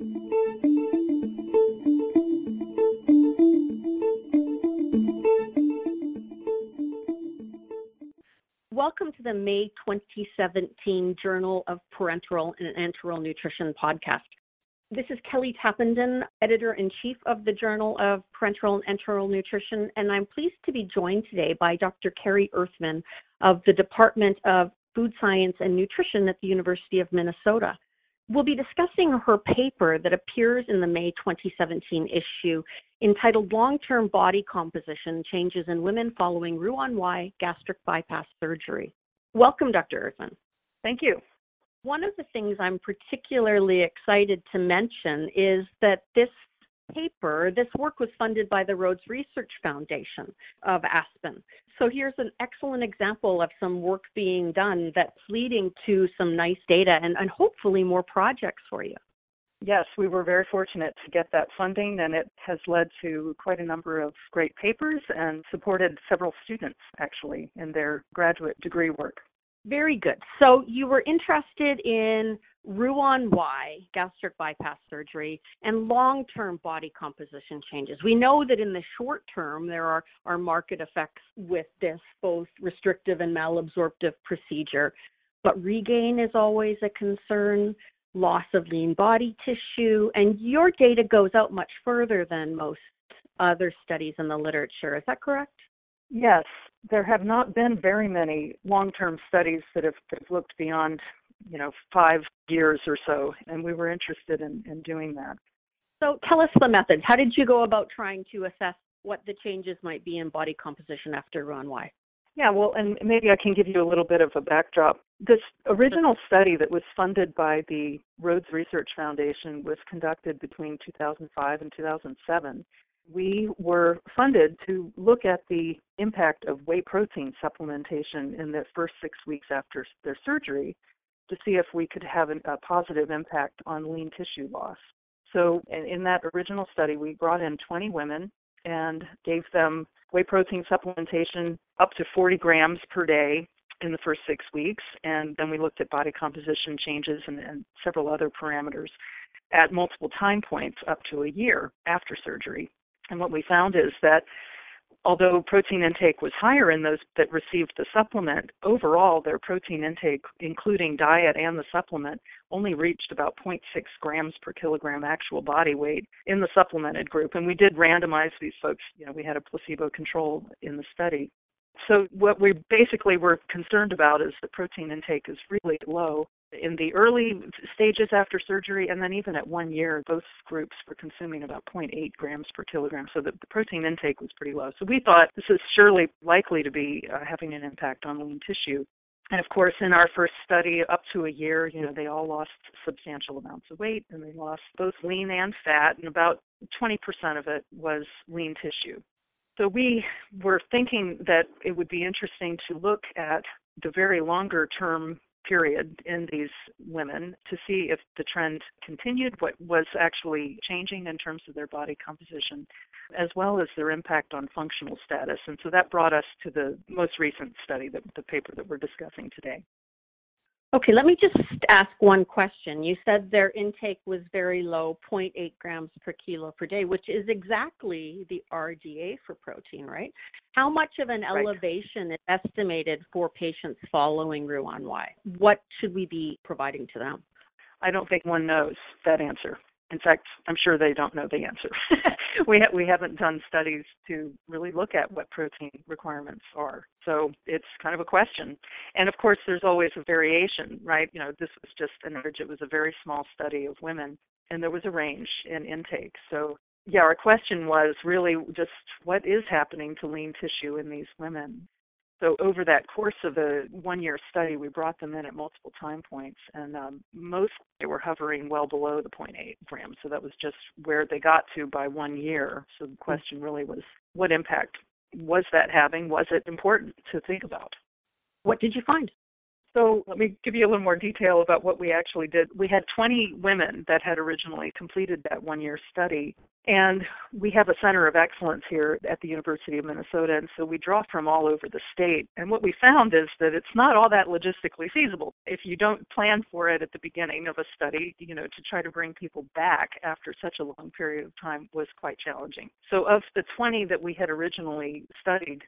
Welcome to the May 2017 Journal of Parenteral and Enteral Nutrition podcast. This is Kelly Tappenden, editor in chief of the Journal of Parenteral and Enteral Nutrition, and I'm pleased to be joined today by Dr. Carrie Earthman of the Department of Food Science and Nutrition at the University of Minnesota. We'll be discussing her paper that appears in the May 2017 issue entitled Long Term Body Composition Changes in Women Following Roux-en Y Gastric Bypass Surgery. Welcome, Dr. Earthman. Thank you. One of the things I'm particularly excited to mention is that this paper, this work was funded by the Rhoads Research Foundation of ASPEN. So here's an excellent example of some work being done that's leading to some nice data and, and hopefully more projects for you. Yes, we were very fortunate to get that funding, and it has led to quite a number of great papers and supported several students actually in their graduate degree work. Very good. So you were interested in Roux-en-Y, gastric bypass surgery, and long term body composition changes. We know that in the short term, there are, are market effects with this, both restrictive and malabsorptive procedure, but regain is always a concern, loss of lean body tissue, and your data goes out much further than most other studies in the literature. Is that correct? Yes, there have not been very many long-term studies that have, that have looked beyond you know five years or so and we were interested in, in doing that. So tell us the methods. How did you go about trying to assess what the changes might be in body composition after Roux-en-Y yeah well and maybe i can give you a little bit of a backdrop. This original study that was funded by the rhoads research foundation was conducted between 2005 and 2007 we were funded to look at the impact of whey protein supplementation in the first six weeks after their surgery to see if we could have a positive impact on lean tissue loss. So, in that original study, we brought in 20 women and gave them whey protein supplementation up to 40 grams per day in the first six weeks. And then we looked at body composition changes and, and several other parameters at multiple time points up to a year after surgery. And what we found is that although protein intake was higher in those that received the supplement, overall their protein intake, including diet and the supplement, only reached about 0.6 grams per kilogram actual body weight in the supplemented group. And we did randomize these folks, you know, we had a placebo control in the study. So what we basically were concerned about is the protein intake is really low in the early stages after surgery and then even at one year both groups were consuming about 0.8 grams per kilogram so the, the protein intake was pretty low. So we thought this is surely likely to be uh, having an impact on lean tissue. And of course in our first study up to a year you know they all lost substantial amounts of weight and they lost both lean and fat and about 20% of it was lean tissue. So we were thinking that it would be interesting to look at the very longer term period in these women to see if the trend continued, what was actually changing in terms of their body composition, as well as their impact on functional status. And so that brought us to the most recent study, the, the paper that we're discussing today. Okay, let me just ask one question. You said their intake was very low, 0.8 grams per kilo per day, which is exactly the RDA for protein, right? How much of an right. elevation is estimated for patients following Roux-en-Y? What should we be providing to them? I don't think one knows that answer. In fact, I'm sure they don't know the answer. we ha- we haven't done studies to really look at what protein requirements are. So it's kind of a question. And of course, there's always a variation, right? You know, this was just an average. It was a very small study of women, and there was a range in intake. So yeah, our question was really just what is happening to lean tissue in these women? So over that course of the one-year study, we brought them in at multiple time points, and um, most they were hovering well below the 0.8 grams. So that was just where they got to by one year. So the question really was, what impact was that having? Was it important to think about? What did you find? So let me give you a little more detail about what we actually did. We had 20 women that had originally completed that one year study, And we have a center of excellence here at the University of Minnesota, and so we draw from all over the state. And what we found is that it's not all that logistically feasible. If you don't plan for it at the beginning of a study, you know, to try to bring people back after such a long period of time was quite challenging. So, of the 20 that we had originally studied,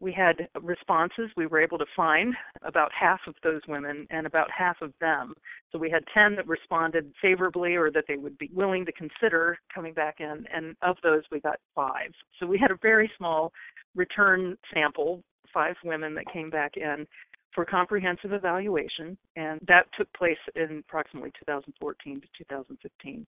we had responses. We were able to find about half of those women and about half of them. So we had 10 that responded favorably or that they would be willing to consider coming back in, and of those we got five. So we had a very small return sample, five women that came back in for comprehensive evaluation, and that took place in approximately 2014 to 2015.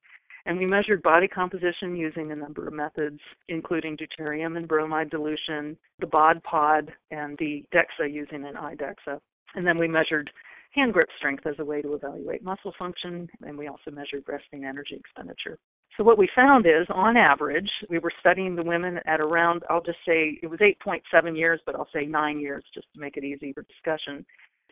And we measured body composition using a number of methods, including deuterium and bromide dilution, the BOD pod, and the DEXA using an iDEXA. And then we measured hand grip strength as a way to evaluate muscle function, and we also measured resting energy expenditure. So what we found is, on average, we were studying the women at around, I'll just say, it was 8.7 years, but I'll say nine years just to make it easy for discussion.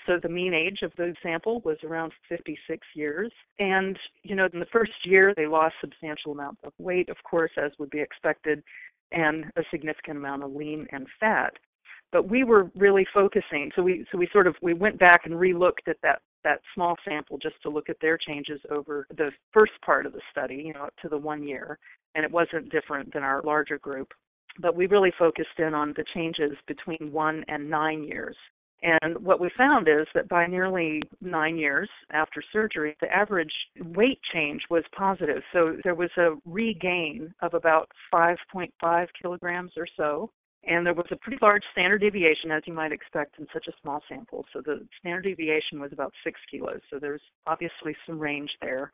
So the mean age of the sample was around 56 years. And, you know, in the first year, they lost substantial amount of weight, of course, as would be expected, and a significant amount of lean and fat. But we were really focusing, so we so we sort of we went back and relooked at that that small sample just to look at their changes over the first part of the study, you know, up to the one year, and it wasn't different than our larger group. But we really focused in on the changes between one and nine years. And what we found is that by nearly nine years after surgery, the average weight change was positive. So there was a regain of about 5.5 kilograms or so. And there was a pretty large standard deviation, as you might expect in such a small sample. So the standard deviation was about six kilos. So there's obviously some range there.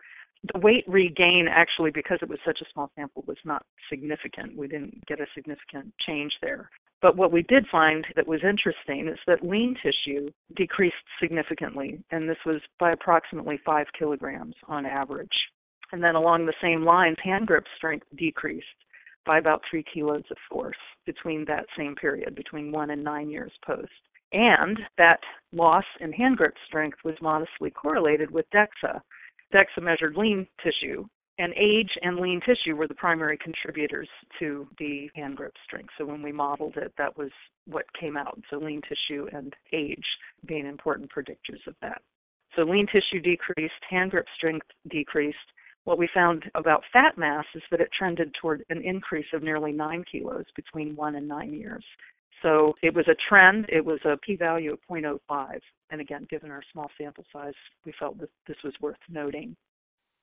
The weight regain, actually, because it was such a small sample, was not significant. We didn't get a significant change there. But what we did find that was interesting is that lean tissue decreased significantly, and this was by approximately five kilograms on average. And then along the same lines, hand grip strength decreased by about three kilos of force between that same period, between one and nine years post. And that loss in hand grip strength was modestly correlated with DEXA. DEXA measured lean tissue, and age and lean tissue were the primary contributors to the hand grip strength. So when we modeled it, that was what came out. So lean tissue and age being important predictors of that. So lean tissue decreased, hand grip strength decreased. What we found about fat mass is that it trended toward an increase of nearly nine kilos between one and nine years. So it was a trend. It was a p-value of 0.05. And again, given our small sample size, we felt that this was worth noting.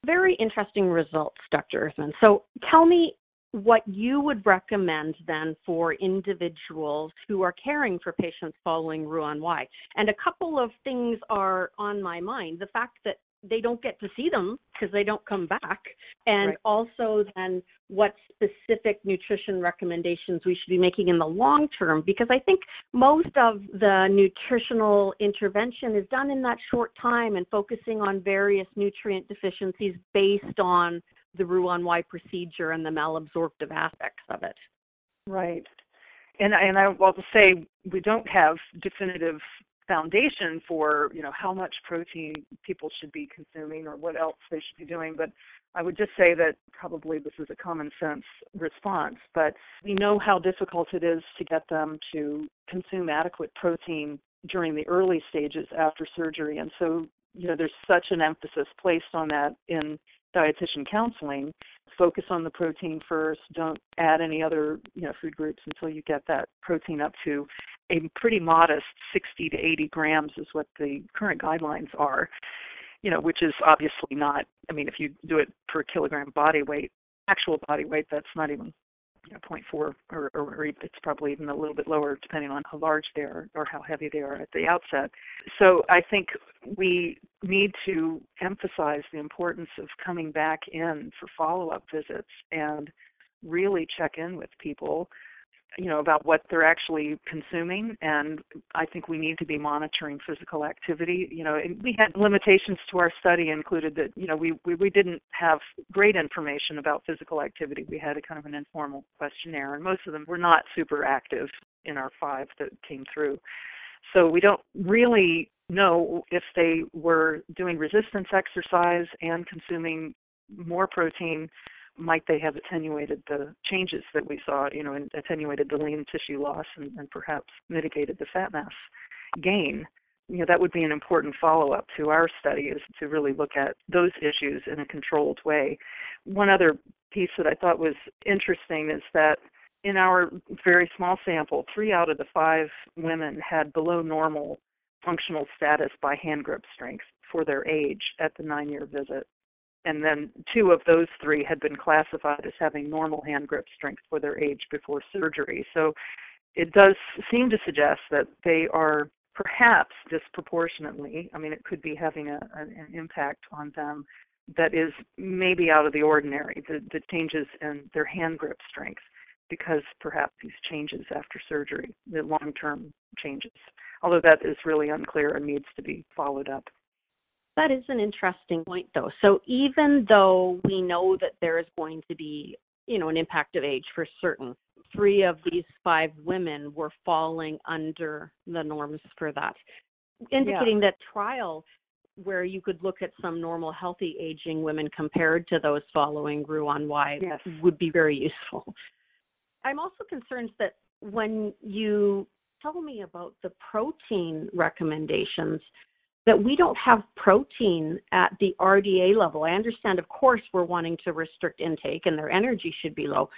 Very interesting results, Dr. Earthman. So tell me what you would recommend then for individuals who are caring for patients following Roux-en-Y. And a couple of things are on my mind. The fact that they don't get to see them because they don't come back. And right. also then what specific nutrition recommendations we should be making in the long term because i think most of the nutritional intervention is done in that short time and focusing on various nutrient deficiencies based on the Roux-en-Y procedure and the malabsorptive aspects of it. Right. And and I will say we don't have definitive foundation for you know how much protein people should be consuming or what else they should be doing but i would just say that probably this is a common sense response but we know how difficult it is to get them to consume adequate protein during the early stages after surgery. And so you know there's such an emphasis placed on that in dietitian counseling. Focus on the protein first. Don't add any other you know food groups until you get that protein up to a pretty modest 60 to 80 grams is what the current guidelines are you know which is obviously not i mean if you do it per kilogram body weight actual body weight that's not even you know, 0.4 or, or, it's probably even a little bit lower depending on how large they are or how heavy they are at the outset. So I think we need to emphasize the importance of coming back in for follow-up visits and really check in with people you know about what they're actually consuming and i think we need to be monitoring physical activity. You know we had limitations to our study included that you know we, we we didn't have great information about physical activity. We had a kind of an informal questionnaire and most of them were not super active in our five that came through. So we don't really know if they were doing resistance exercise and consuming more protein might they have attenuated the changes that we saw, you know, and attenuated the lean tissue loss and, and perhaps mitigated the fat mass gain? You know, that would be an important follow up to our study is to really look at those issues in a controlled way. One other piece that I thought was interesting is that in our very small sample, three out of the five women had below normal functional status by hand grip strength for their age at the nine year visit. And then two of those three had been classified as having normal hand grip strength for their age before surgery. So it does seem to suggest that they are perhaps disproportionately, I mean, it could be having a, an impact on them that is maybe out of the ordinary, the, the changes in their hand grip strength because perhaps these changes after surgery, the long term changes, although that is really unclear and needs to be followed up. That is an interesting point, though. So even though we know that there is going to be, you know, an impact of age for certain, three of these five women were falling under the norms for that, indicating yeah. that trial where you could look at some normal healthy aging women compared to those following Roux-en-Y yes. would be very useful. I'm also concerned that when you tell me about the protein recommendations, that we don't have protein at the RDA level. I understand, of course, we're wanting to restrict intake and their energy should be low,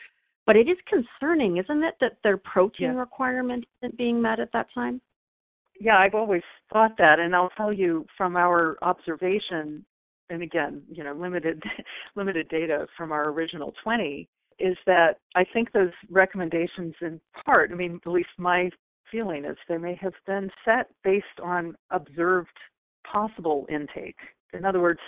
but it is concerning, isn't it, that their protein requirement isn't being met at that time? Yeah, I've always thought that, and I'll tell you from our observation, and again, you know, limited limited data from our original 20 is that I think those recommendations, in part, I mean, at least my feeling is they may have been set based on observed possible intake. In other words,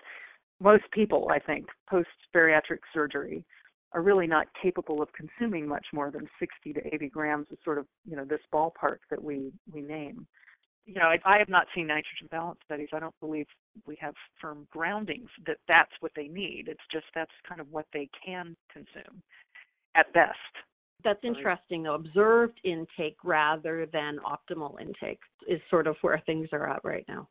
most people, I think, post bariatric surgery are really not capable of consuming much more than 60 to 80 grams of sort of, you know, this ballpark that we, we name. You know, I, I have not seen nitrogen balance studies. I don't believe we have firm groundings that that's what they need. It's just that's kind of what they can consume at best. That's interesting, though. Observed intake rather than optimal intake is sort of where things are at right now.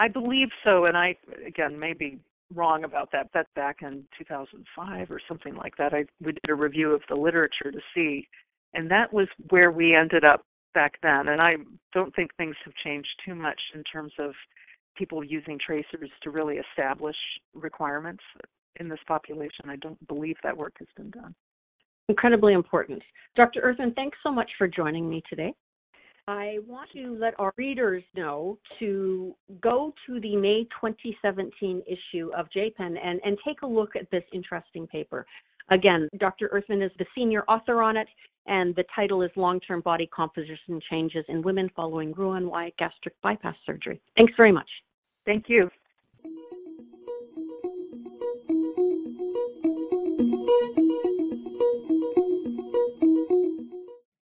I believe so, and I again may be wrong about that. That's back in 2005 or something like that. I we did a review of the literature to see, and that was where we ended up back then. And I don't think things have changed too much in terms of people using tracers to really establish requirements in this population. I don't believe that work has been done incredibly important. Dr. Earthman, thanks so much for joining me today. I want to let our readers know to go to the May 2017 issue of JPEN and, and take a look at this interesting paper. Again, Dr. Earthman is the senior author on it, and the title is Long Term Body Composition Changes in Women Following Roux-en-Y Gastric Bypass Surgery. Thanks very much. Thank you.